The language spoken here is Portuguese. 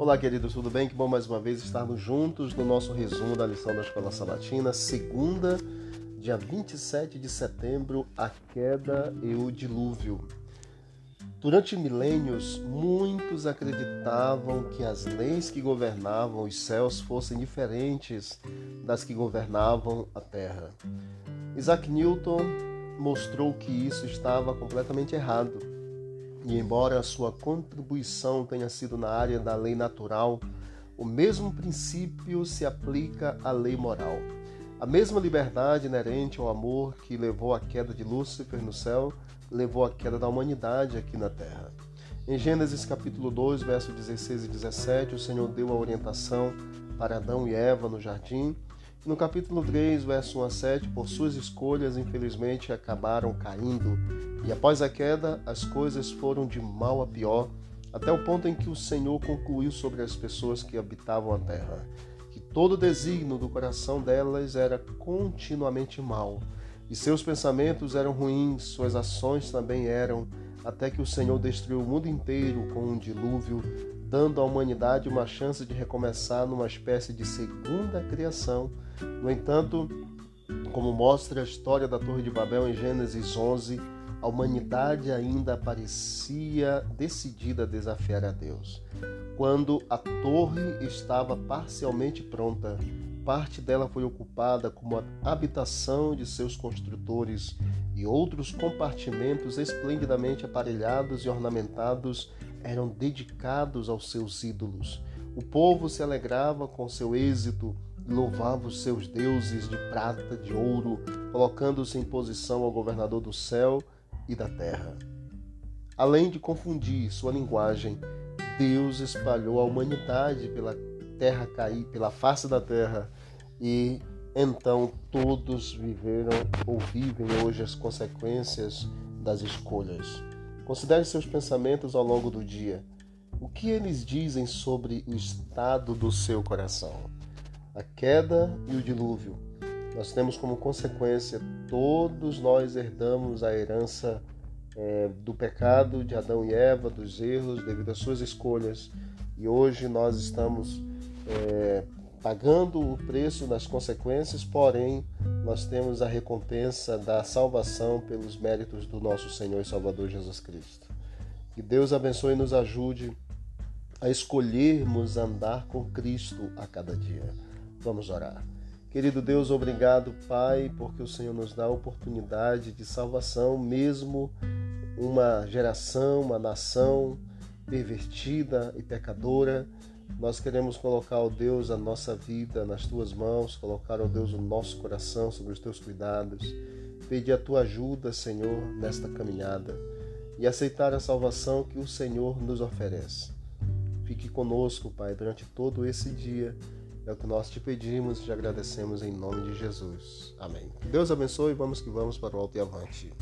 Olá, queridos, tudo bem? Que bom mais uma vez estarmos juntos no nosso resumo da lição da Escola Sabatina, segunda, dia 27 de setembro, a queda e o dilúvio. Durante milênios, muitos acreditavam que as leis que governavam os céus fossem diferentes das que governavam a terra. Isaac Newton mostrou que isso estava completamente errado e embora a sua contribuição tenha sido na área da lei natural, o mesmo princípio se aplica à lei moral. A mesma liberdade inerente ao amor que levou à queda de Lúcifer no céu, levou à queda da humanidade aqui na terra. Em Gênesis capítulo 2, versos 16 e 17, o Senhor deu a orientação para Adão e Eva no jardim. No capítulo 3, verso 1 a 7, por suas escolhas, infelizmente, acabaram caindo. E após a queda, as coisas foram de mal a pior, até o ponto em que o Senhor concluiu sobre as pessoas que habitavam a terra, que todo o desígnio do coração delas era continuamente mau, e seus pensamentos eram ruins, suas ações também eram, até que o Senhor destruiu o mundo inteiro com um dilúvio, dando à humanidade uma chance de recomeçar numa espécie de segunda criação. No entanto, como mostra a história da Torre de Babel em Gênesis 11, a humanidade ainda parecia decidida a desafiar a Deus. Quando a torre estava parcialmente pronta, parte dela foi ocupada como habitação de seus construtores e outros compartimentos esplendidamente aparelhados e ornamentados eram dedicados aos seus ídolos. O povo se alegrava com seu êxito e louvava os seus deuses de prata, de ouro, colocando-se em posição ao governador do céu e da terra. Além de confundir sua linguagem, Deus espalhou a humanidade pela terra cair, pela face da terra, e então todos viveram ou vivem hoje as consequências das escolhas. Considere seus pensamentos ao longo do dia. O que eles dizem sobre o estado do seu coração? A queda e o dilúvio nós temos como consequência, todos nós herdamos a herança é, do pecado de Adão e Eva, dos erros, devido às suas escolhas. E hoje nós estamos é, pagando o preço das consequências, porém nós temos a recompensa da salvação pelos méritos do nosso Senhor e Salvador Jesus Cristo. Que Deus abençoe e nos ajude a escolhermos andar com Cristo a cada dia. Vamos orar. Querido Deus, obrigado, Pai, porque o Senhor nos dá a oportunidade de salvação, mesmo uma geração, uma nação pervertida e pecadora. Nós queremos colocar, ó Deus, a nossa vida nas tuas mãos, colocar, ó Deus, o nosso coração sobre os teus cuidados, pedir a tua ajuda, Senhor, nesta caminhada e aceitar a salvação que o Senhor nos oferece. Fique conosco, Pai, durante todo esse dia é o que nós te pedimos e te agradecemos em nome de Jesus. Amém. Deus abençoe e vamos que vamos para o alto e avante.